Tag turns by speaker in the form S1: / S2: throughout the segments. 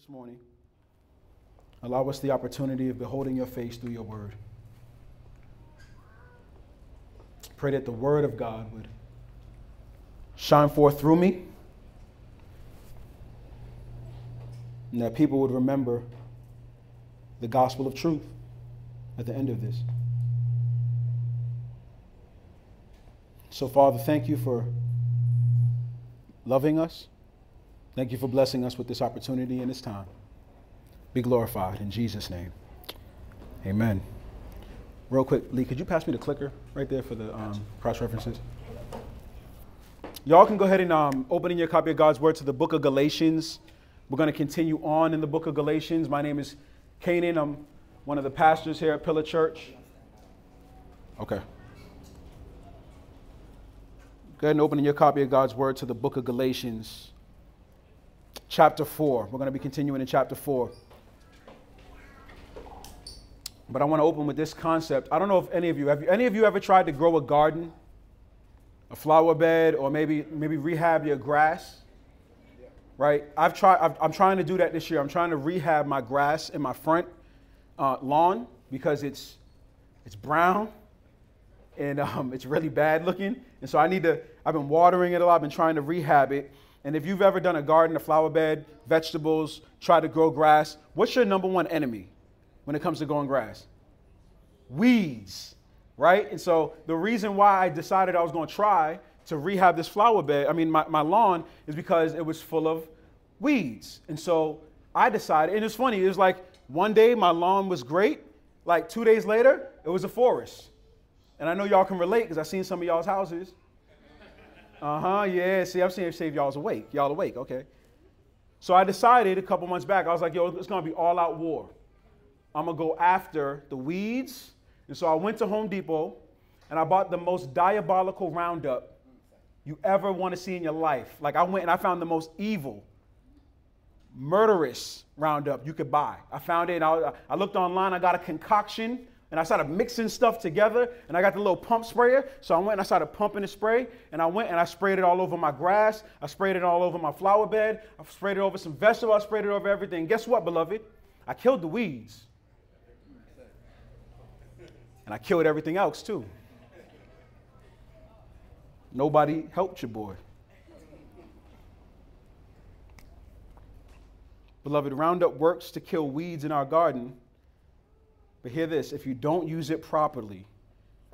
S1: this morning. Allow us the opportunity of beholding your face through your word. Pray that the word of God would shine forth through me and that people would remember the gospel of truth at the end of this. So, Father, thank you for loving us. Thank you for blessing us with this opportunity and this time. Be glorified in Jesus' name. Amen. Real quick, Lee, could you pass me the clicker right there for the um, cross references? Y'all can go ahead and um, open in your copy of God's Word to the book of Galatians. We're going to continue on in the book of Galatians. My name is Canaan. I'm one of the pastors here at Pillar Church. Okay. Go ahead and open in your copy of God's Word to the book of Galatians, chapter 4. We're going to be continuing in chapter 4. But I want to open with this concept. I don't know if any of you have any of you ever tried to grow a garden, a flower bed, or maybe maybe rehab your grass. Right? I've tried. i am trying to do that this year. I'm trying to rehab my grass in my front uh, lawn because it's it's brown and um, it's really bad looking. And so I need to. I've been watering it a lot. I've been trying to rehab it. And if you've ever done a garden, a flower bed, vegetables, try to grow grass, what's your number one enemy? when it comes to growing grass? Weeds, right? And so the reason why I decided I was going to try to rehab this flower bed, I mean, my, my lawn, is because it was full of weeds. And so I decided, and it's funny, it was like one day my lawn was great, like two days later, it was a forest. And I know y'all can relate because I've seen some of y'all's houses. Uh huh, yeah. See, I'm seeing save y'all's awake. Y'all awake, okay. So I decided a couple months back, I was like, yo, it's gonna be all out war. I'm gonna go after the weeds. And so I went to Home Depot and I bought the most diabolical Roundup you ever want to see in your life. Like I went and I found the most evil, murderous Roundup you could buy. I found it. I, I looked online. I got a concoction and I started mixing stuff together and I got the little pump sprayer. So I went and I started pumping the spray and I went and I sprayed it all over my grass. I sprayed it all over my flower bed. I sprayed it over some vegetables. I sprayed it over everything. Guess what, beloved? I killed the weeds. And I killed everything else too. Nobody helped your boy. Beloved, Roundup works to kill weeds in our garden. But hear this if you don't use it properly,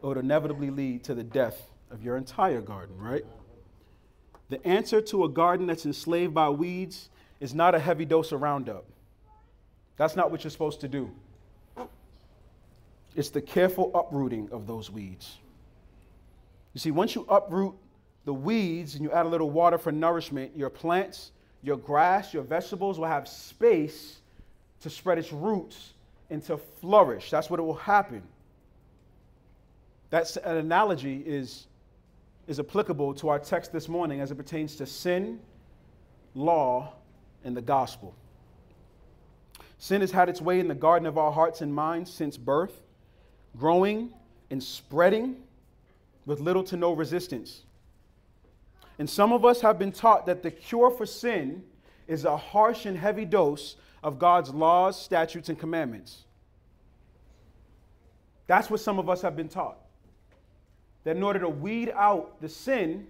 S1: it would inevitably lead to the death of your entire garden, right? The answer to a garden that's enslaved by weeds is not a heavy dose of Roundup. That's not what you're supposed to do. It's the careful uprooting of those weeds. You see, once you uproot the weeds and you add a little water for nourishment, your plants, your grass, your vegetables will have space to spread its roots and to flourish. That's what it will happen. That's an analogy is, is applicable to our text this morning as it pertains to sin, law, and the gospel. Sin has had its way in the garden of our hearts and minds since birth growing and spreading with little to no resistance. And some of us have been taught that the cure for sin is a harsh and heavy dose of God's laws, statutes, and commandments. That's what some of us have been taught. That in order to weed out the sin,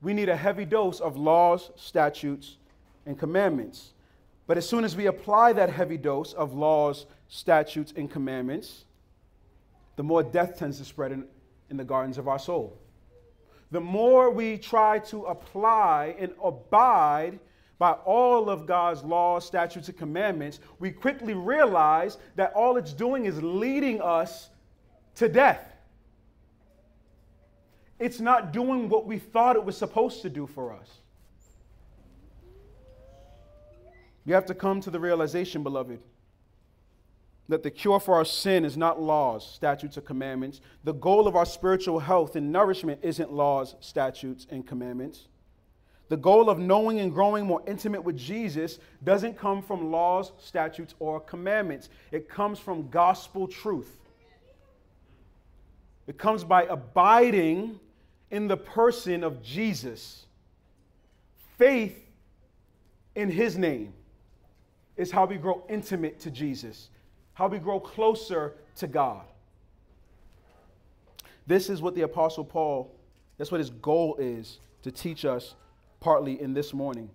S1: we need a heavy dose of laws, statutes, and commandments. But as soon as we apply that heavy dose of laws, statutes, and commandments, the more death tends to spread in, in the gardens of our soul. The more we try to apply and abide by all of God's laws, statutes, and commandments, we quickly realize that all it's doing is leading us to death. It's not doing what we thought it was supposed to do for us. You have to come to the realization, beloved, that the cure for our sin is not laws, statutes, or commandments. The goal of our spiritual health and nourishment isn't laws, statutes, and commandments. The goal of knowing and growing more intimate with Jesus doesn't come from laws, statutes, or commandments. It comes from gospel truth. It comes by abiding in the person of Jesus, faith in his name, is how we grow intimate to Jesus, how we grow closer to God. This is what the Apostle Paul, that's what his goal is to teach us partly in this morning.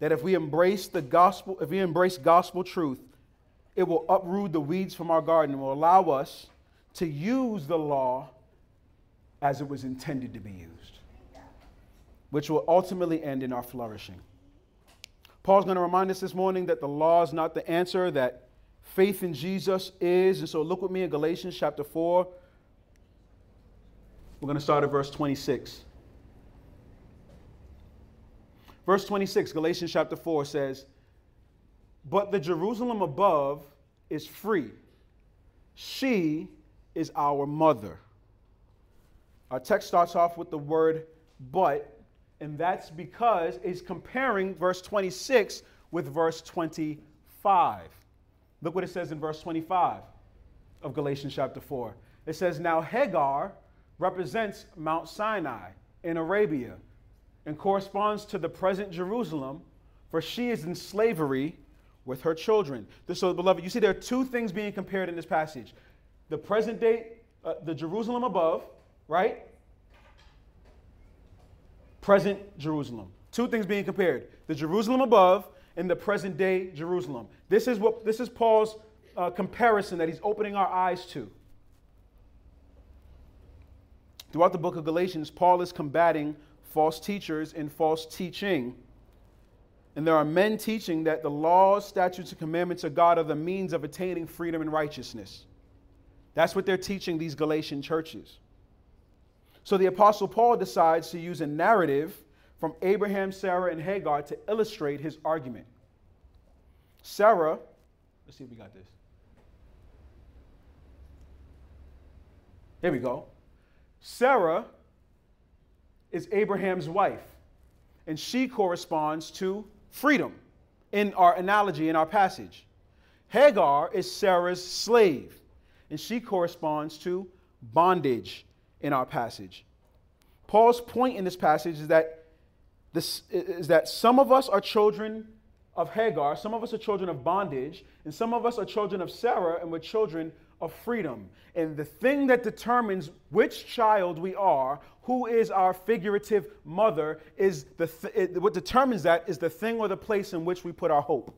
S1: That if we embrace the gospel, if we embrace gospel truth, it will uproot the weeds from our garden and will allow us to use the law as it was intended to be used, which will ultimately end in our flourishing. Paul's going to remind us this morning that the law is not the answer, that faith in Jesus is. And so look with me in Galatians chapter 4. We're going to start at verse 26. Verse 26, Galatians chapter 4 says, But the Jerusalem above is free. She is our mother. Our text starts off with the word but, and that's because it's comparing verse 26 with verse 25. Look what it says in verse 25 of Galatians chapter 4. It says, Now Hagar represents Mount Sinai in Arabia and corresponds to the present Jerusalem, for she is in slavery with her children. So, beloved, you see there are two things being compared in this passage the present day, uh, the Jerusalem above, right? Present Jerusalem. Two things being compared the Jerusalem above and the present day Jerusalem. This is what this is Paul's uh, comparison that he's opening our eyes to. Throughout the book of Galatians, Paul is combating false teachers and false teaching. And there are men teaching that the laws, statutes, and commandments of God are the means of attaining freedom and righteousness. That's what they're teaching these Galatian churches. So the Apostle Paul decides to use a narrative from Abraham, Sarah, and Hagar to illustrate his argument. Sarah, let's see if we got this. Here we go. Sarah is Abraham's wife, and she corresponds to freedom in our analogy, in our passage. Hagar is Sarah's slave and she corresponds to bondage in our passage. Paul's point in this passage is that this is that some of us are children of Hagar, some of us are children of bondage, and some of us are children of Sarah, and we're children of freedom. And the thing that determines which child we are, who is our figurative mother, is the th- it, what determines that is the thing or the place in which we put our hope.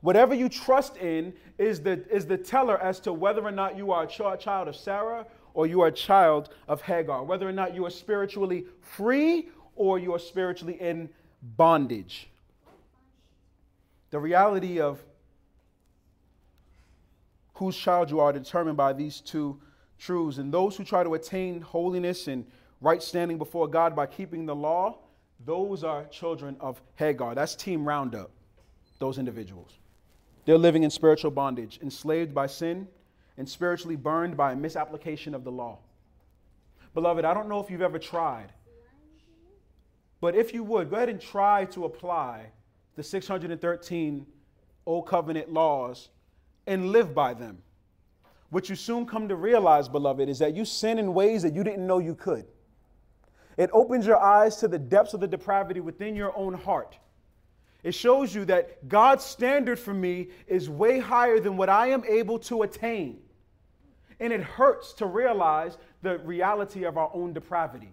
S1: Whatever you trust in is the, is the teller as to whether or not you are a ch- child of Sarah or you are a child of Hagar, whether or not you are spiritually free or you are spiritually in bondage. The reality of whose child you are determined by these two truths. And those who try to attain holiness and right standing before God by keeping the law, those are children of Hagar. That's Team Roundup, those individuals. They're living in spiritual bondage, enslaved by sin and spiritually burned by a misapplication of the law. Beloved, I don't know if you've ever tried, but if you would, go ahead and try to apply the 613 Old Covenant laws and live by them. What you soon come to realize, beloved, is that you sin in ways that you didn't know you could. It opens your eyes to the depths of the depravity within your own heart. It shows you that God's standard for me is way higher than what I am able to attain. And it hurts to realize the reality of our own depravity.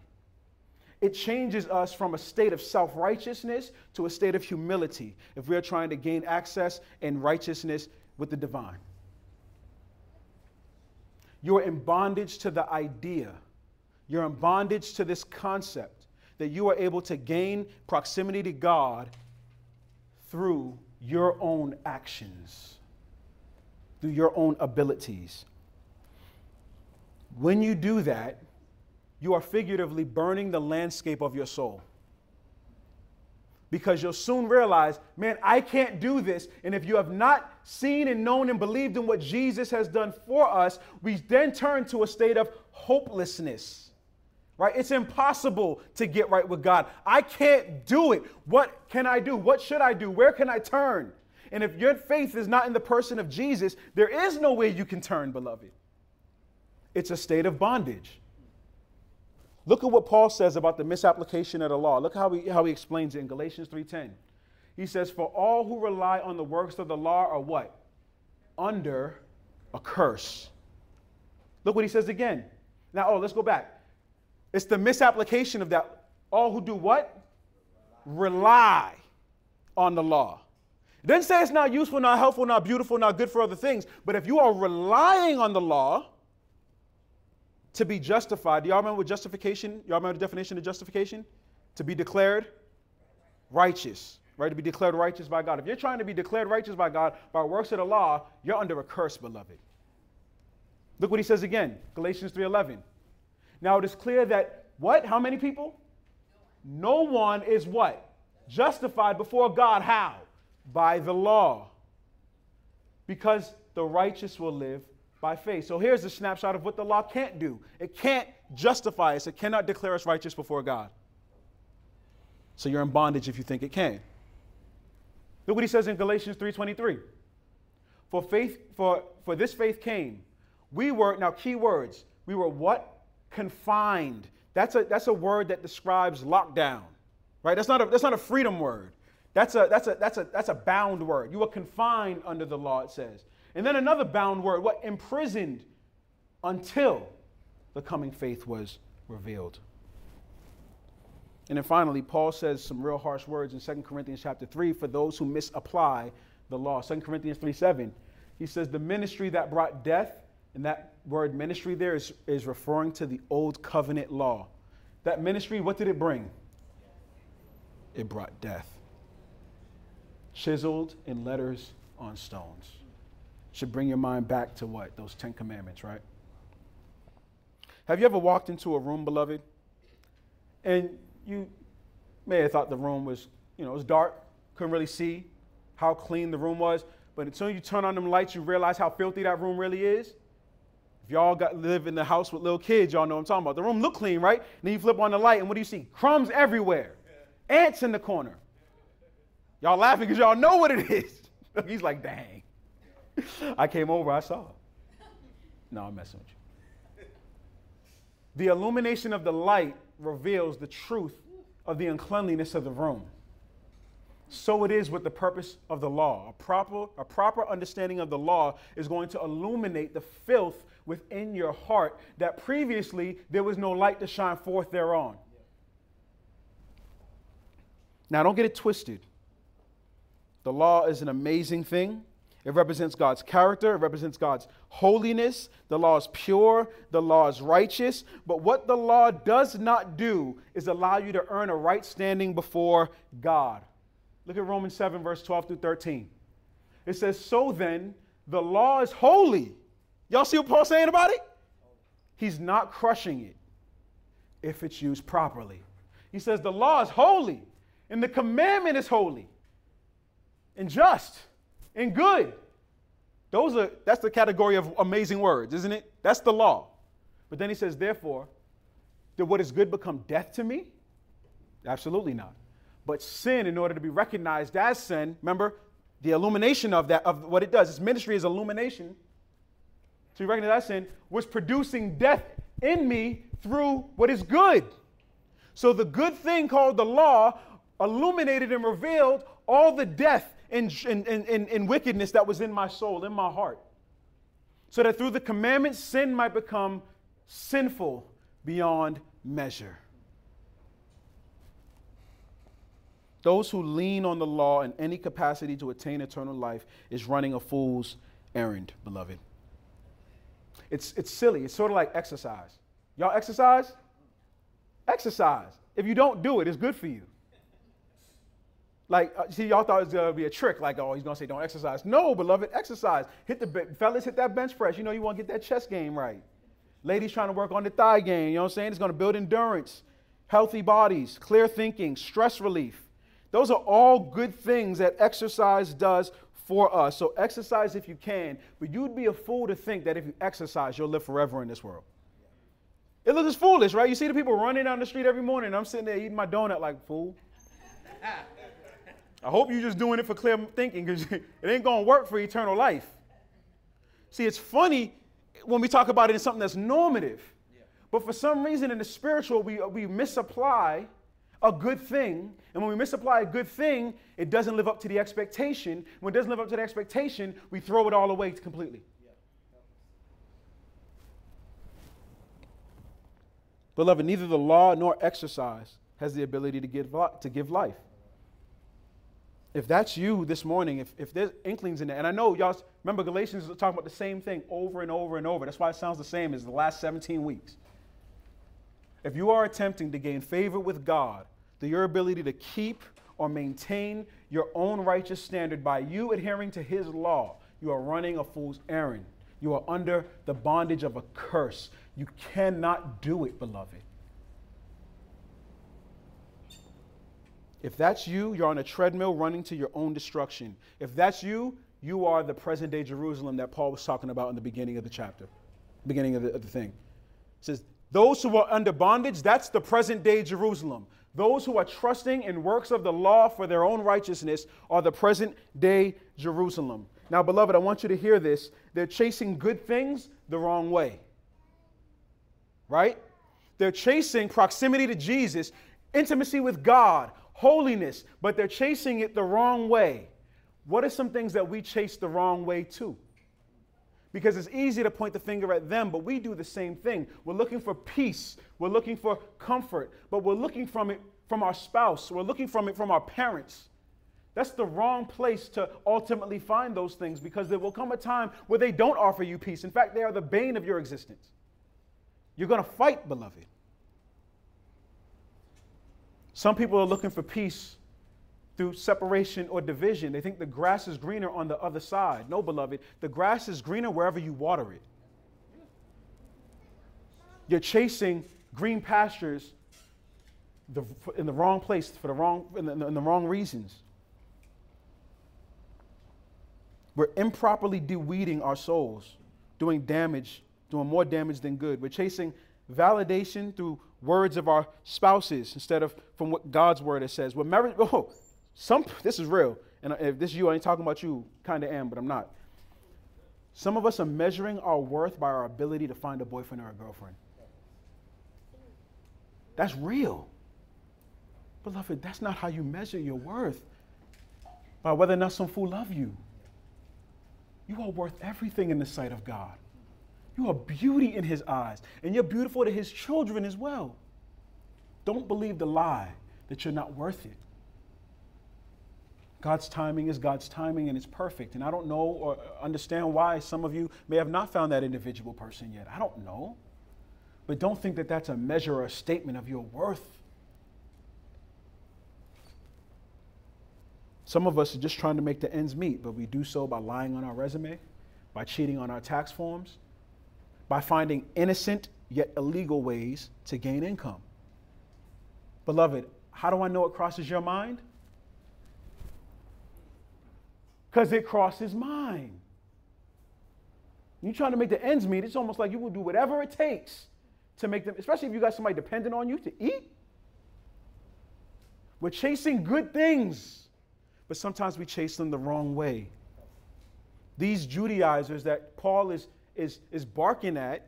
S1: It changes us from a state of self righteousness to a state of humility if we are trying to gain access and righteousness with the divine. You're in bondage to the idea, you're in bondage to this concept that you are able to gain proximity to God through your own actions, through your own abilities. When you do that, you are figuratively burning the landscape of your soul. Because you'll soon realize, man, I can't do this. And if you have not seen and known and believed in what Jesus has done for us, we then turn to a state of hopelessness right? It's impossible to get right with God. I can't do it. What can I do? What should I do? Where can I turn? And if your faith is not in the person of Jesus, there is no way you can turn, beloved. It's a state of bondage. Look at what Paul says about the misapplication of the law. Look how he, how he explains it in Galatians 3:10. He says, For all who rely on the works of the law are what? Under a curse. Look what he says again. Now, oh, let's go back. It's the misapplication of that. All who do what? Rely on the law. It doesn't say it's not useful, not helpful, not beautiful, not good for other things. But if you are relying on the law to be justified, do y'all remember what justification? Y'all remember the definition of justification? To be declared righteous, right? To be declared righteous by God. If you're trying to be declared righteous by God by works of the law, you're under a curse, beloved. Look what he says again, Galatians 3:11. Now it is clear that what? How many people? No one is what? Justified before God. How? By the law. Because the righteous will live by faith. So here's a snapshot of what the law can't do. It can't justify us. It cannot declare us righteous before God. So you're in bondage if you think it can. Look what he says in Galatians 3:23. For faith, for, for this faith came. We were, now key words, we were what? Confined. That's a that's a word that describes lockdown. Right? That's not a that's not a freedom word. That's a that's a that's a that's a bound word. You were confined under the law, it says. And then another bound word, what? Imprisoned until the coming faith was revealed. And then finally, Paul says some real harsh words in 2 Corinthians chapter 3 for those who misapply the law. 2 Corinthians 3 7. He says, The ministry that brought death, and that word ministry there is, is referring to the old covenant law. That ministry, what did it bring? It brought death. Chiseled in letters on stones. Should bring your mind back to what? Those Ten Commandments, right? Have you ever walked into a room, beloved, and you may have thought the room was, you know, it was dark, couldn't really see how clean the room was. But as soon as you turn on them lights, you realize how filthy that room really is. If y'all got live in the house with little kids, y'all know what I'm talking about. The room look clean, right? And then you flip on the light, and what do you see? Crumbs everywhere, ants in the corner. Y'all laughing because y'all know what it is. He's like, dang. I came over, I saw. No, I'm messing with you. The illumination of the light reveals the truth of the uncleanliness of the room. So it is with the purpose of the law. A proper, a proper understanding of the law is going to illuminate the filth within your heart that previously there was no light to shine forth thereon. Now, don't get it twisted. The law is an amazing thing. It represents God's character, it represents God's holiness. The law is pure, the law is righteous. But what the law does not do is allow you to earn a right standing before God. Look at Romans 7, verse 12 through 13. It says, So then, the law is holy. Y'all see what Paul's saying about it? He's not crushing it if it's used properly. He says, The law is holy, and the commandment is holy and just and good. Those are that's the category of amazing words, isn't it? That's the law. But then he says, therefore, did what is good become death to me? Absolutely not. But sin, in order to be recognized as sin, remember the illumination of that, of what it does, its ministry is illumination. To be recognized as sin, was producing death in me through what is good. So the good thing called the law illuminated and revealed all the death in, in, in, in wickedness that was in my soul, in my heart. So that through the commandments, sin might become sinful beyond measure. Those who lean on the law in any capacity to attain eternal life is running a fool's errand, beloved. It's, it's silly. It's sort of like exercise. Y'all exercise? Exercise. If you don't do it, it's good for you. Like, uh, see, y'all thought it was gonna be a trick, like, oh, he's gonna say don't exercise. No, beloved, exercise. Hit the fellas, hit that bench press. You know, you want to get that chest game right. Ladies trying to work on the thigh game. You know what I'm saying? It's gonna build endurance, healthy bodies, clear thinking, stress relief. Those are all good things that exercise does for us. So exercise if you can, but you'd be a fool to think that if you exercise, you'll live forever in this world. It looks foolish, right? You see the people running down the street every morning, and I'm sitting there eating my donut like fool. I hope you're just doing it for clear thinking because it ain't going to work for eternal life. See, it's funny when we talk about it in something that's normative. But for some reason in the spiritual, we, we misapply a good thing. And when we misapply a good thing, it doesn't live up to the expectation. When it doesn't live up to the expectation, we throw it all away completely. Beloved, neither the law nor exercise has the ability to give, to give life. If that's you this morning, if, if there's inklings in there, and I know y'all remember Galatians is talking about the same thing over and over and over. That's why it sounds the same as the last 17 weeks. If you are attempting to gain favor with God through your ability to keep or maintain your own righteous standard by you adhering to His law, you are running a fool's errand. You are under the bondage of a curse. You cannot do it, beloved. If that's you, you're on a treadmill running to your own destruction. If that's you, you are the present day Jerusalem that Paul was talking about in the beginning of the chapter, beginning of the, of the thing. It says, Those who are under bondage, that's the present day Jerusalem. Those who are trusting in works of the law for their own righteousness are the present day Jerusalem. Now, beloved, I want you to hear this. They're chasing good things the wrong way. Right? They're chasing proximity to Jesus, intimacy with God, holiness, but they're chasing it the wrong way. What are some things that we chase the wrong way too? Because it's easy to point the finger at them, but we do the same thing. We're looking for peace, we're looking for comfort, but we're looking from it from our spouse, we're looking from it from our parents. That's the wrong place to ultimately find those things because there will come a time where they don't offer you peace. In fact, they are the bane of your existence. You're going to fight, beloved. Some people are looking for peace through separation or division. They think the grass is greener on the other side. No, beloved, the grass is greener wherever you water it. You're chasing green pastures in the wrong place for the wrong, in the, in the wrong reasons. We're improperly deweeding our souls, doing damage, doing more damage than good. We're chasing validation through words of our spouses instead of from what God's word it says. We're married. Oh, some this is real. And if this is you, I ain't talking about you, kind of am, but I'm not. Some of us are measuring our worth by our ability to find a boyfriend or a girlfriend. That's real. Beloved, that's not how you measure your worth. By whether or not some fool love you. You are worth everything in the sight of God. You are beauty in his eyes, and you're beautiful to his children as well. Don't believe the lie that you're not worth it. God's timing is God's timing and it's perfect. And I don't know or understand why some of you may have not found that individual person yet. I don't know. But don't think that that's a measure or a statement of your worth. Some of us are just trying to make the ends meet, but we do so by lying on our resume, by cheating on our tax forms, by finding innocent yet illegal ways to gain income. Beloved, how do I know it crosses your mind? Because it crosses mine. You're trying to make the ends meet, it's almost like you will do whatever it takes to make them, especially if you got somebody dependent on you to eat. We're chasing good things, but sometimes we chase them the wrong way. These Judaizers that Paul is is, is barking at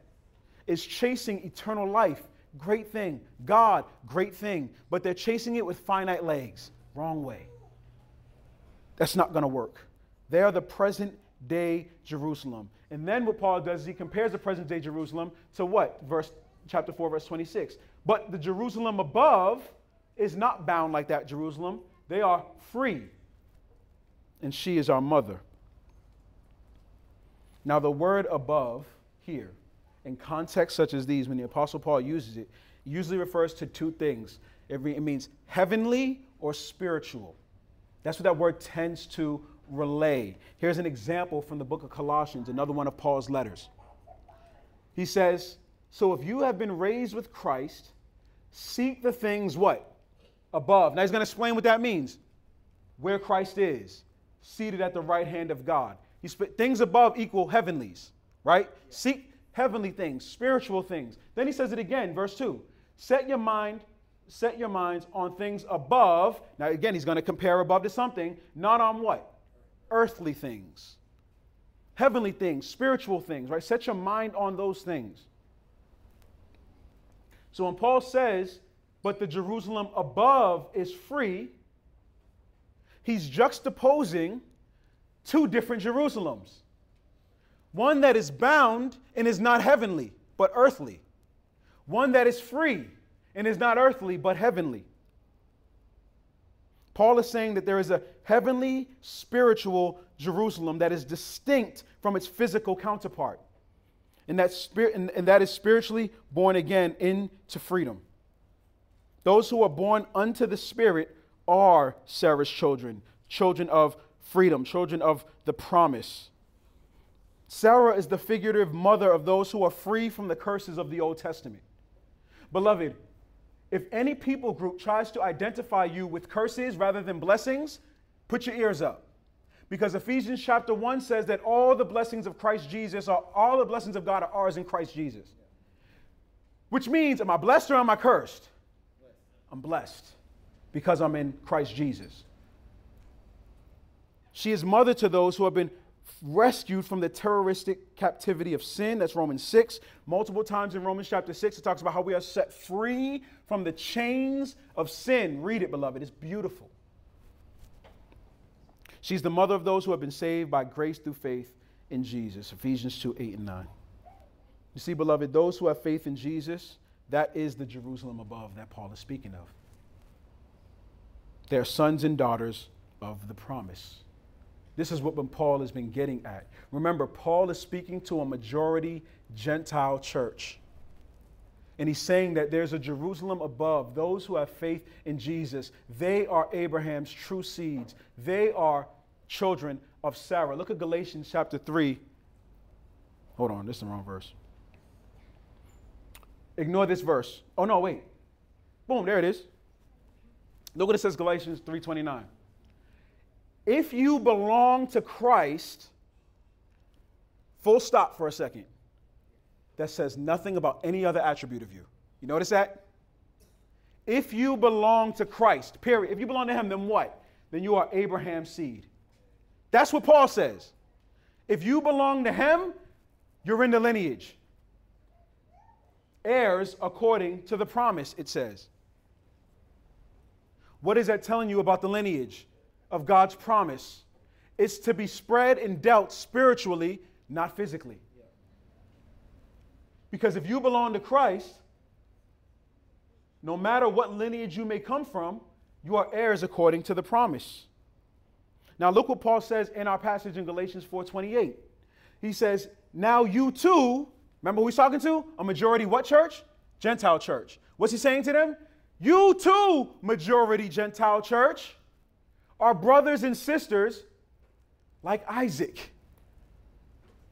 S1: is chasing eternal life. Great thing. God, great thing. But they're chasing it with finite legs. Wrong way. That's not going to work. They are the present day Jerusalem. And then what Paul does is he compares the present day Jerusalem to what? Verse chapter 4 verse 26. But the Jerusalem above is not bound like that Jerusalem. They are free. And she is our mother. Now, the word above here, in contexts such as these, when the Apostle Paul uses it, usually refers to two things it, means heavenly or spiritual. That's what that word tends to relay. Here's an example from the book of Colossians, another one of Paul's letters. He says, So if you have been raised with Christ, seek the things what? Above. Now he's going to explain what that means. Where Christ is, seated at the right hand of God. He sp- things above equal heavenlies, right? Seek heavenly things, spiritual things. Then he says it again, verse 2. Set your mind, set your minds on things above. Now again, he's going to compare above to something, not on what? Earthly things. Heavenly things, spiritual things, right? Set your mind on those things. So when Paul says, but the Jerusalem above is free, he's juxtaposing two different Jerusalems one that is bound and is not heavenly, but earthly, one that is free and is not earthly, but heavenly. Paul is saying that there is a heavenly, spiritual Jerusalem that is distinct from its physical counterpart. And that, spirit, and, and that is spiritually born again into freedom. Those who are born unto the Spirit are Sarah's children, children of freedom, children of the promise. Sarah is the figurative mother of those who are free from the curses of the Old Testament. Beloved, if any people group tries to identify you with curses rather than blessings, put your ears up. Because Ephesians chapter 1 says that all the blessings of Christ Jesus are all the blessings of God are ours in Christ Jesus. Which means, am I blessed or am I cursed? I'm blessed because I'm in Christ Jesus. She is mother to those who have been rescued from the terroristic captivity of sin. That's Romans 6. Multiple times in Romans chapter 6, it talks about how we are set free from the chains of sin. Read it, beloved. It's beautiful. She's the mother of those who have been saved by grace through faith in Jesus. Ephesians 2 8 and 9. You see, beloved, those who have faith in Jesus, that is the Jerusalem above that Paul is speaking of. They're sons and daughters of the promise. This is what Paul has been getting at. Remember, Paul is speaking to a majority Gentile church. And he's saying that there's a Jerusalem above. Those who have faith in Jesus, they are Abraham's true seeds. They are children of Sarah. Look at Galatians chapter 3. Hold on, this is the wrong verse. Ignore this verse. Oh no, wait. Boom, there it is. Look what it says Galatians 3:29 if you belong to Christ, full stop for a second, that says nothing about any other attribute of you. You notice that? If you belong to Christ, period. If you belong to Him, then what? Then you are Abraham's seed. That's what Paul says. If you belong to Him, you're in the lineage. Heirs according to the promise, it says. What is that telling you about the lineage? Of God's promise is to be spread and dealt spiritually, not physically. Because if you belong to Christ, no matter what lineage you may come from, you are heirs according to the promise. Now look what Paul says in our passage in Galatians 4:28. He says, "Now you too, remember who he's talking to? A majority what church? Gentile church. What's he saying to them? You too, majority Gentile church, our brothers and sisters, like Isaac,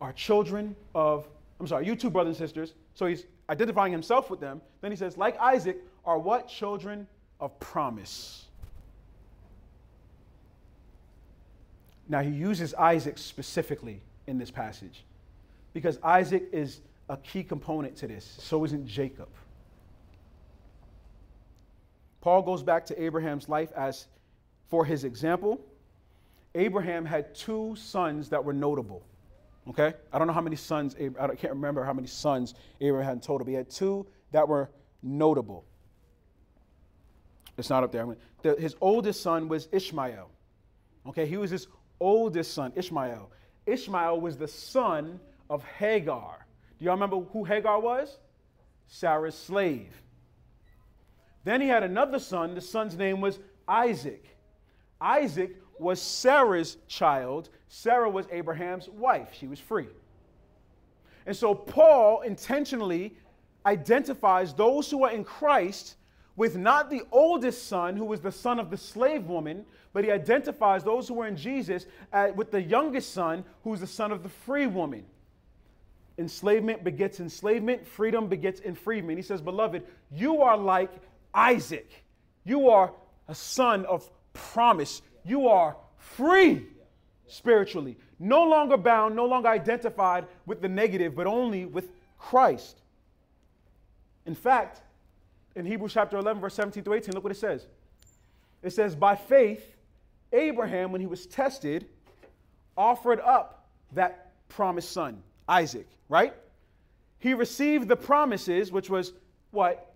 S1: are children of, I'm sorry, you two brothers and sisters. So he's identifying himself with them. Then he says, like Isaac, are what? Children of promise. Now he uses Isaac specifically in this passage because Isaac is a key component to this. So isn't Jacob. Paul goes back to Abraham's life as for his example, Abraham had two sons that were notable. Okay? I don't know how many sons, I can't remember how many sons Abraham had total, but he had two that were notable. It's not up there. The, his oldest son was Ishmael. Okay, he was his oldest son, Ishmael. Ishmael was the son of Hagar. Do y'all remember who Hagar was? Sarah's slave. Then he had another son. The son's name was Isaac. Isaac was Sarah's child. Sarah was Abraham's wife. She was free. And so Paul intentionally identifies those who are in Christ with not the oldest son, who was the son of the slave woman, but he identifies those who are in Jesus uh, with the youngest son, who is the son of the free woman. Enslavement begets enslavement, freedom begets enfreedment. He says, Beloved, you are like Isaac. You are a son of promise. You are free spiritually, no longer bound, no longer identified with the negative, but only with Christ. In fact, in Hebrews chapter 11, verse 17 through 18, look what it says. It says, By faith, Abraham, when he was tested, offered up that promised son, Isaac, right? He received the promises, which was what?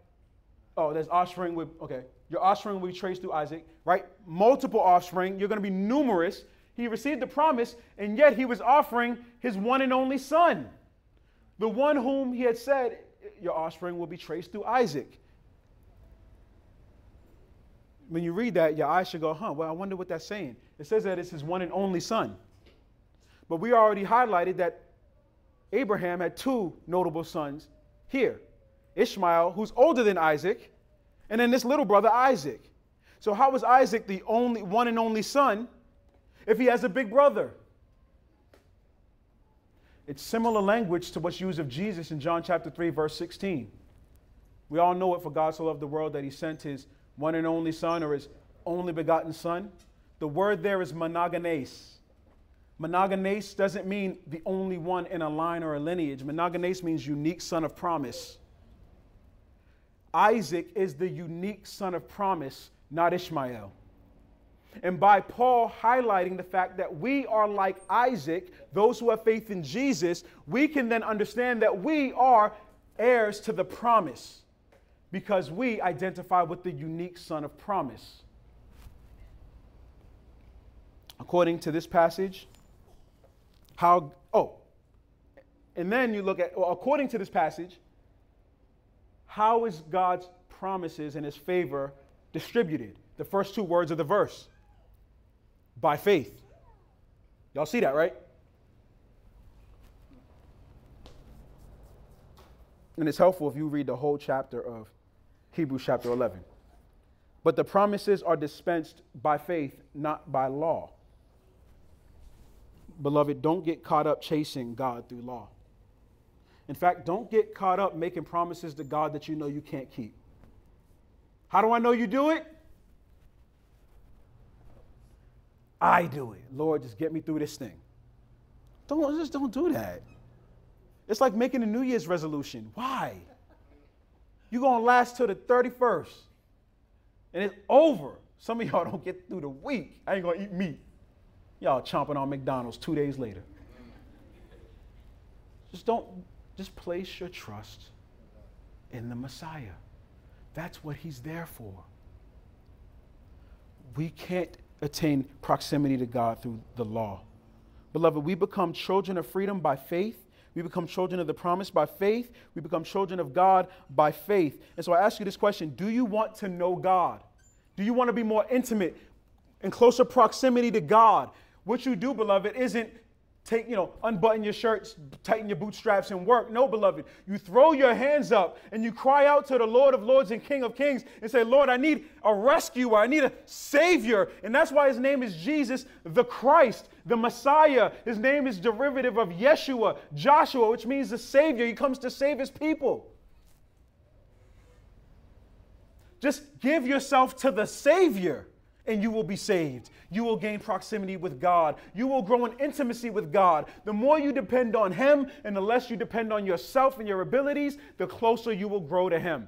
S1: oh, there's offspring with, okay, your offspring will be traced through Isaac, right? Multiple offspring, you're going to be numerous. He received the promise, and yet he was offering his one and only son, the one whom he had said, Your offspring will be traced through Isaac. When you read that, your eyes should go, huh, well, I wonder what that's saying. It says that it's his one and only son. But we already highlighted that Abraham had two notable sons here Ishmael, who's older than Isaac, and then this little brother, Isaac. So, how is Isaac the only one and only son if he has a big brother? It's similar language to what's used of Jesus in John chapter 3, verse 16. We all know it for God so loved the world that he sent his one and only son or his only begotten son. The word there is monogenes. Monogenes doesn't mean the only one in a line or a lineage. Monogenes means unique son of promise. Isaac is the unique son of promise, not Ishmael. And by Paul highlighting the fact that we are like Isaac, those who have faith in Jesus, we can then understand that we are heirs to the promise because we identify with the unique son of promise. According to this passage, how, oh, and then you look at, well, according to this passage, how is God's promises and his favor distributed? The first two words of the verse by faith. Y'all see that, right? And it's helpful if you read the whole chapter of Hebrews chapter 11. But the promises are dispensed by faith, not by law. Beloved, don't get caught up chasing God through law. In fact, don't get caught up making promises to God that you know you can't keep. How do I know you do it? I do it. Lord, just get me through this thing. Don't just don't do that. It's like making a New Year's resolution. Why? You're gonna last till the 31st. And it's over. Some of y'all don't get through the week. I ain't gonna eat meat. Y'all chomping on McDonald's two days later. Just don't just place your trust in the Messiah. That's what he's there for. We can't attain proximity to God through the law. Beloved, we become children of freedom by faith. We become children of the promise by faith. We become children of God by faith. And so I ask you this question Do you want to know God? Do you want to be more intimate in closer proximity to God? What you do, beloved, isn't take, you know, unbutton your shirts, tighten your bootstraps, and work. No, beloved. You throw your hands up and you cry out to the Lord of Lords and King of Kings and say, Lord, I need a rescuer. I need a Savior. And that's why his name is Jesus the Christ, the Messiah. His name is derivative of Yeshua, Joshua, which means the Savior. He comes to save his people. Just give yourself to the Savior and you will be saved. You will gain proximity with God. You will grow in intimacy with God. The more you depend on Him and the less you depend on yourself and your abilities, the closer you will grow to Him.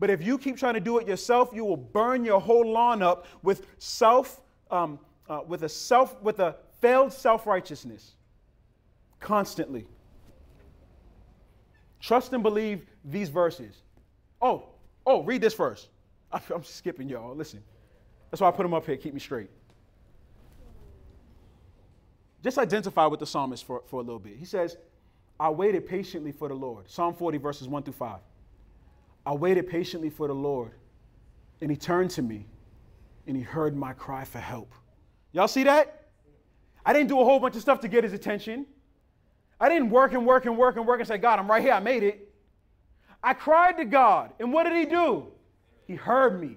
S1: But if you keep trying to do it yourself, you will burn your whole lawn up with self, um, uh, with a self, with a failed self righteousness, constantly. Trust and believe these verses. Oh, oh, read this verse. I'm skipping y'all. Listen. That's why I put them up here, keep me straight. Just identify with the psalmist for, for a little bit. He says, I waited patiently for the Lord. Psalm 40, verses 1 through 5. I waited patiently for the Lord, and he turned to me, and he heard my cry for help. Y'all see that? I didn't do a whole bunch of stuff to get his attention. I didn't work and work and work and work and say, God, I'm right here, I made it. I cried to God, and what did he do? He heard me.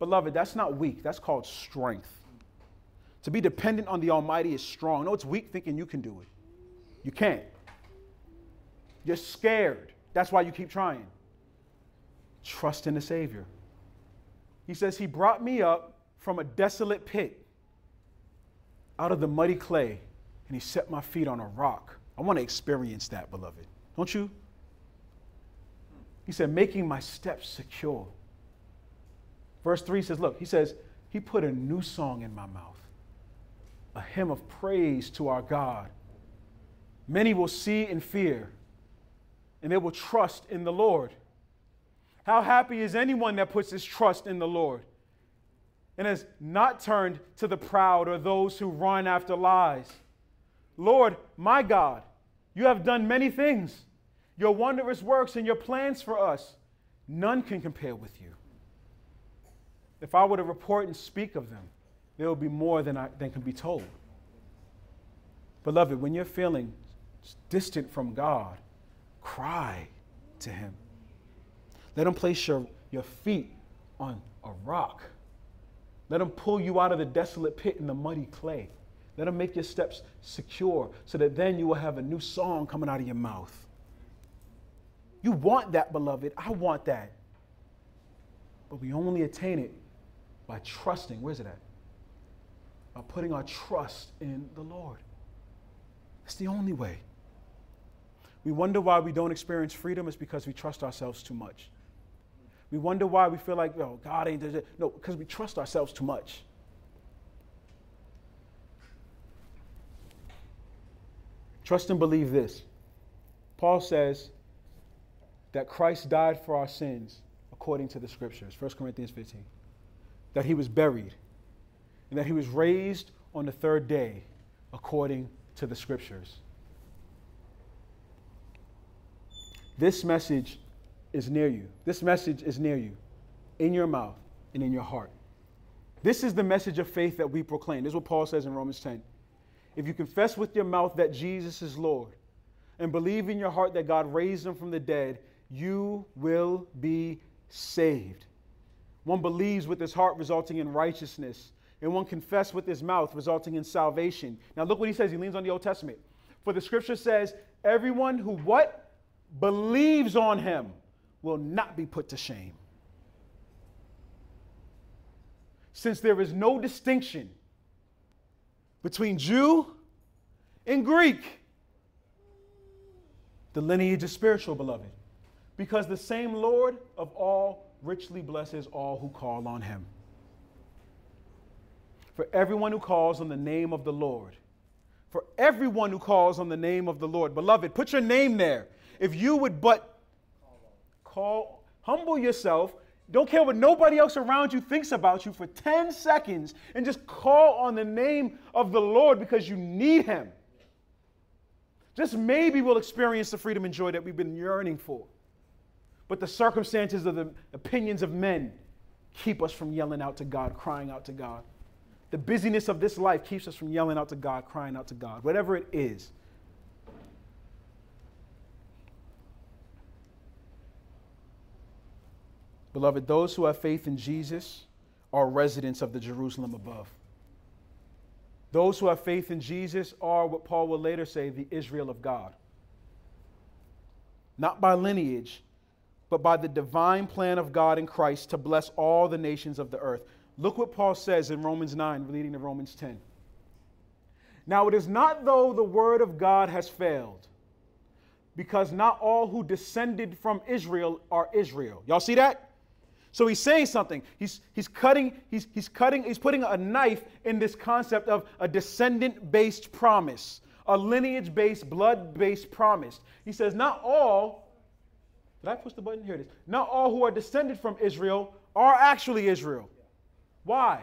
S1: Beloved, that's not weak, that's called strength. To be dependent on the Almighty is strong. No, it's weak thinking you can do it. You can't. You're scared. That's why you keep trying. Trust in the Savior. He says, He brought me up from a desolate pit out of the muddy clay, and He set my feet on a rock. I want to experience that, beloved. Don't you? He said, making my steps secure. Verse 3 says, Look, he says, He put a new song in my mouth, a hymn of praise to our God. Many will see and fear, and they will trust in the Lord. How happy is anyone that puts his trust in the Lord and has not turned to the proud or those who run after lies? Lord, my God, you have done many things. Your wondrous works and your plans for us, none can compare with you. If I were to report and speak of them, there will be more than, I, than can be told. Beloved, when you're feeling distant from God, cry to Him. Let Him place your, your feet on a rock. Let Him pull you out of the desolate pit in the muddy clay. Let Him make your steps secure so that then you will have a new song coming out of your mouth. You want that, beloved. I want that. But we only attain it by trusting. Where's it at? By putting our trust in the Lord. It's the only way. We wonder why we don't experience freedom is because we trust ourselves too much. We wonder why we feel like, oh, God ain't it. No, because we trust ourselves too much. Trust and believe this. Paul says that Christ died for our sins according to the scriptures, 1 Corinthians 15. That he was buried and that he was raised on the third day according to the scriptures. This message is near you. This message is near you, in your mouth and in your heart. This is the message of faith that we proclaim. This is what Paul says in Romans 10. If you confess with your mouth that Jesus is Lord and believe in your heart that God raised him from the dead, you will be saved. One believes with his heart, resulting in righteousness, and one confess with his mouth, resulting in salvation. Now look what he says. He leans on the Old Testament. For the scripture says, everyone who what? Believes on him will not be put to shame. Since there is no distinction between Jew and Greek, the lineage is spiritual, beloved, because the same Lord of all richly blesses all who call on him. For everyone who calls on the name of the Lord, for everyone who calls on the name of the Lord, beloved, put your name there. If you would but Call, humble yourself. Don't care what nobody else around you thinks about you for 10 seconds and just call on the name of the Lord because you need Him. Just maybe we'll experience the freedom and joy that we've been yearning for. But the circumstances of the opinions of men keep us from yelling out to God, crying out to God. The busyness of this life keeps us from yelling out to God, crying out to God, whatever it is. Beloved, those who have faith in Jesus are residents of the Jerusalem above. Those who have faith in Jesus are what Paul will later say the Israel of God. Not by lineage, but by the divine plan of God in Christ to bless all the nations of the earth. Look what Paul says in Romans 9, leading to Romans 10. Now it is not though the word of God has failed, because not all who descended from Israel are Israel. Y'all see that? So he's saying something. He's, he's cutting, he's, he's cutting, he's putting a knife in this concept of a descendant-based promise, a lineage-based, blood-based promise. He says, not all, did I push the button? Here it is. Not all who are descended from Israel are actually Israel. Why?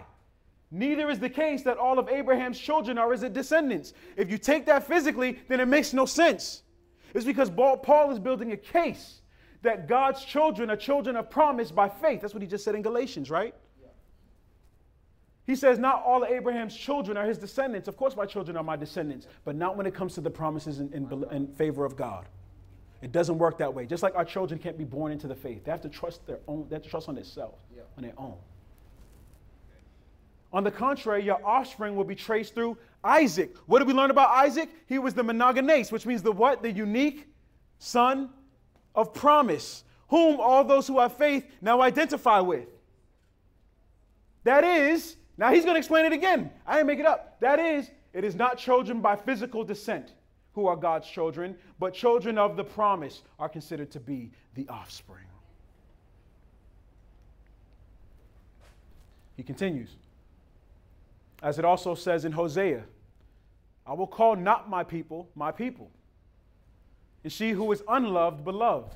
S1: Neither is the case that all of Abraham's children are his descendants. If you take that physically, then it makes no sense. It's because Paul is building a case that God's children are children of promise by faith. That's what he just said in Galatians, right? He says, Not all of Abraham's children are his descendants. Of course, my children are my descendants, but not when it comes to the promises in, in, in, favor of God. It doesn't work that way. Just like our children can't be born into the faith, they have to trust their own, they have to trust on themselves, yeah. on their own. On the contrary, your offspring will be traced through Isaac. What did we learn about Isaac? He was the monogenes, which means the what? The unique son of promise, whom all those who have faith now identify with. That is, now he's going to explain it again. I didn't make it up. That is, it is not children by physical descent who are God's children, but children of the promise are considered to be the offspring. He continues. As it also says in Hosea, I will call not my people my people, and she who is unloved, beloved.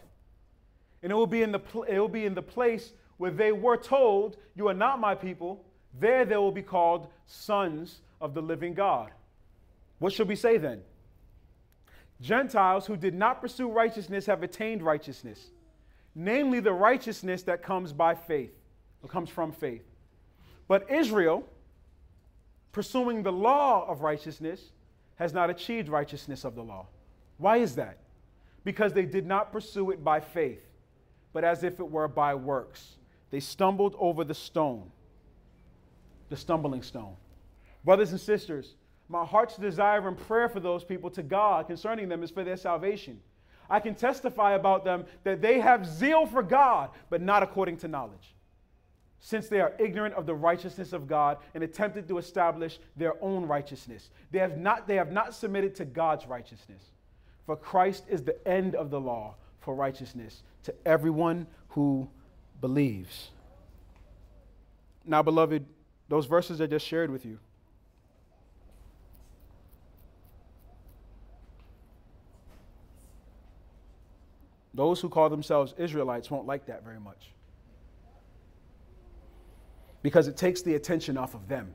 S1: And it will be in the, pl- it will be in the place where they were told, You are not my people. There they will be called sons of the living God. What should we say then? Gentiles who did not pursue righteousness have attained righteousness, namely the righteousness that comes by faith, or comes from faith. But Israel, pursuing the law of righteousness, has not achieved righteousness of the law. Why is that? Because they did not pursue it by faith, but as if it were by works. They stumbled over the stone, the stumbling stone. Brothers and sisters, my heart's desire and prayer for those people to God concerning them is for their salvation. I can testify about them that they have zeal for God, but not according to knowledge, since they are ignorant of the righteousness of God and attempted to establish their own righteousness. They have not, they have not submitted to God's righteousness. For Christ is the end of the law for righteousness to everyone who believes. Now, beloved, those verses I just shared with you Those who call themselves Israelites won't like that very much. Because it takes the attention off of them.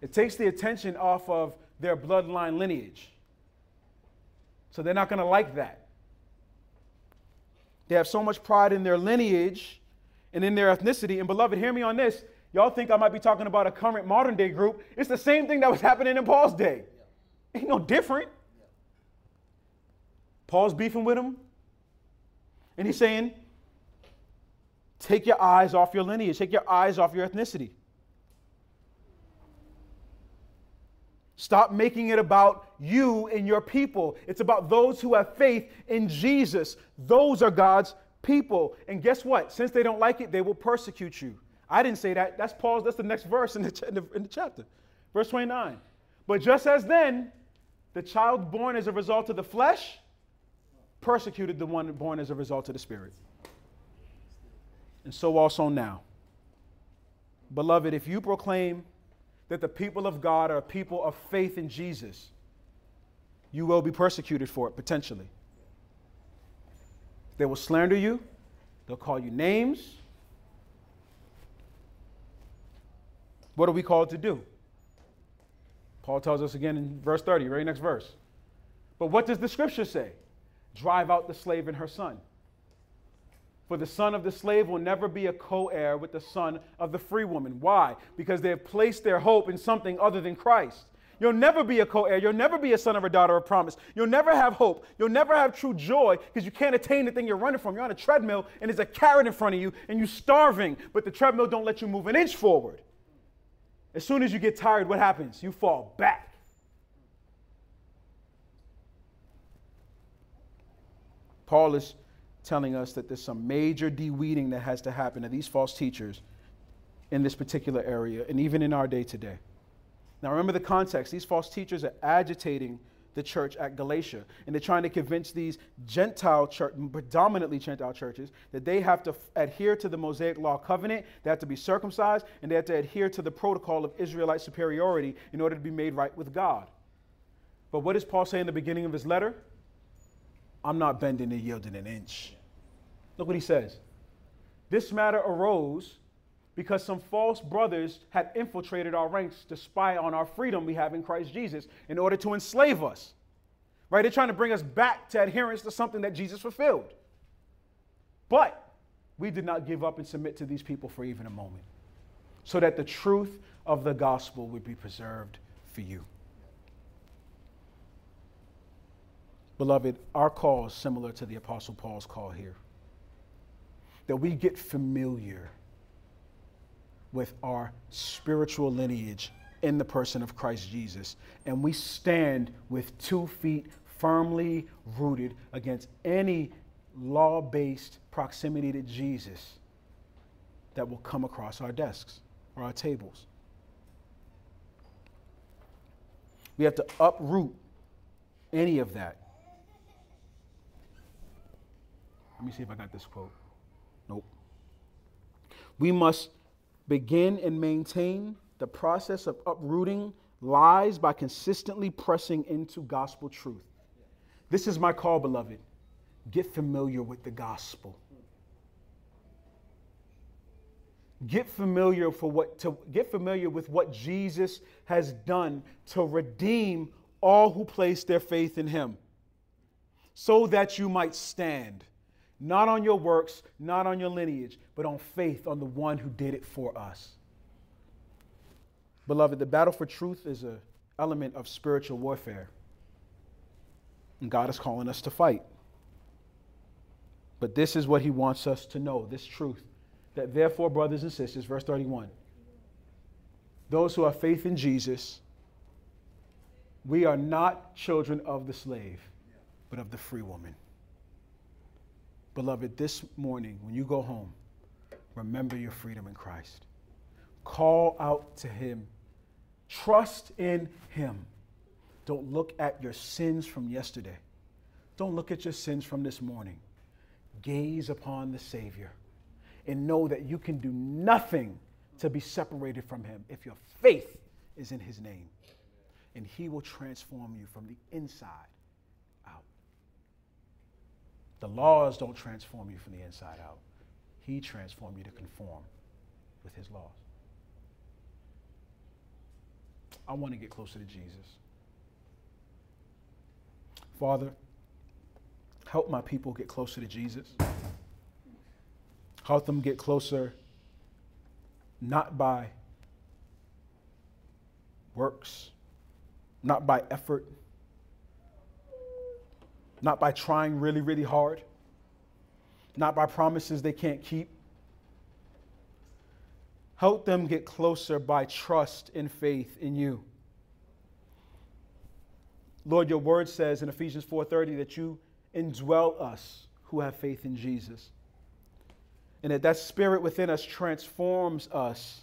S1: It takes the attention off of their bloodline lineage. So they're not going to like that. They have so much pride in their lineage and in their ethnicity. And beloved, hear me on this. Y'all think I might be talking about a current modern day group. It's the same thing that was happening in Paul's day. Ain't no different. Paul's beefing with him. And he's saying, take your eyes off your lineage, take your eyes off your ethnicity. Stop making it about you and your people. It's about those who have faith in Jesus. Those are God's people. And guess what? Since they don't like it, they will persecute you. I didn't say that. That's Paul's, that's the next verse in the, in the, in the chapter. Verse 29. But just as then, the child born as a result of the flesh persecuted the one born as a result of the Spirit. And so also now. Beloved, if you proclaim that the people of God are a people of faith in Jesus, you will be persecuted for it potentially. They will slander you, they'll call you names. What are we called to do? Paul tells us again in verse 30, very next verse. But what does the scripture say? Drive out the slave and her son. For the son of the slave will never be a co heir with the son of the free woman. Why? Because they have placed their hope in something other than Christ. You'll never be a co heir. You'll never be a son or a daughter of promise. You'll never have hope. You'll never have true joy because you can't attain the thing you're running from. You're on a treadmill and there's a carrot in front of you and you're starving, but the treadmill don't let you move an inch forward. As soon as you get tired, what happens? You fall back. Paul is telling us that there's some major de-weeding that has to happen to these false teachers in this particular area and even in our day today. Now remember the context. These false teachers are agitating the church at Galatia. And they're trying to convince these Gentile church, predominantly Gentile churches, that they have to f- adhere to the Mosaic Law covenant, they have to be circumcised, and they have to adhere to the protocol of Israelite superiority in order to be made right with God. But what does Paul say in the beginning of his letter? I'm not bending and yielding an inch. Look what he says. This matter arose because some false brothers had infiltrated our ranks to spy on our freedom we have in Christ Jesus in order to enslave us. Right? They're trying to bring us back to adherence to something that Jesus fulfilled. But we did not give up and submit to these people for even a moment, so that the truth of the gospel would be preserved for you. Beloved, our call is similar to the Apostle Paul's call here. That we get familiar with our spiritual lineage in the person of Christ Jesus, and we stand with two feet firmly rooted against any law based proximity to Jesus that will come across our desks or our tables. We have to uproot any of that Let me see if I got this quote. Nope. We must begin and maintain the process of uprooting lies by consistently pressing into gospel truth. This is my call, beloved. get familiar with the gospel. Get familiar for what to get familiar with what Jesus has done to redeem all who place their faith in him. So that you might stand, not on your works, not on your lineage, but on faith on the one who did it for us. Beloved, the battle for truth is an element of spiritual warfare. And God is calling us to fight. But this is what he wants us to know this truth that therefore, brothers and sisters, verse 31, those who have faith in Jesus, we are not children of the slave, but of the free woman. Beloved, this morning, when you go home, remember your freedom in Christ. Call out to him. Trust in him. Don't look at your sins from yesterday. Don't look at your sins from this morning. Gaze upon the Savior and know that you can do nothing to be separated from Him if your faith is in His name. And He will transform you from the inside. The laws don't transform you from the inside out, He transformed you to conform with His laws. I want to get closer to Jesus. Father, help my people get closer to Jesus. Help them get closer not by works, not by effort, not by trying really, really hard, not by promises they can't keep. Help them get closer by trust and faith in you. Lord, your word says in Ephesians 4:30 that you indwell us who have faith in Jesus. And that that spirit within us transforms us.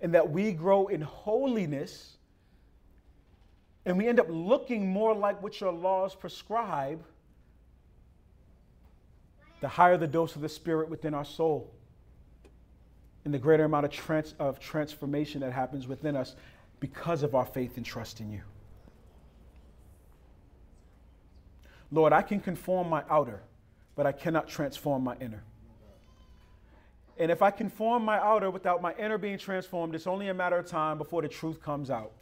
S1: And that we grow in holiness and we end up looking more like what your laws prescribe, the higher the dose of the Spirit within our soul, and the greater amount of, trans- of transformation that happens within us because of our faith and trust in you. Lord, I can conform my outer, but I cannot transform my inner. And if I conform my outer without my inner being transformed, it's only a matter of time before the truth comes out.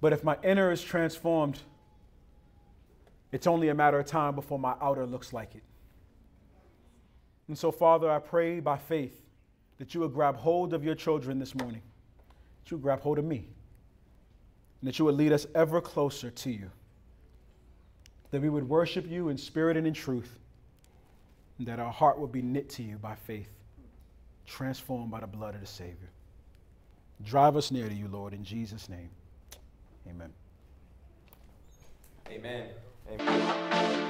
S1: But if my inner is transformed, it's only a matter of time before my outer looks like it. And so, Father, I pray by faith that you would grab hold of your children this morning, that you would grab hold of me, and that you would lead us ever closer to you that we would worship you in spirit and in truth, and that our heart would be knit to you by faith, transformed by the blood of the Savior. Drive us near to you, Lord, in Jesus' name. Amen.
S2: Amen. Amen.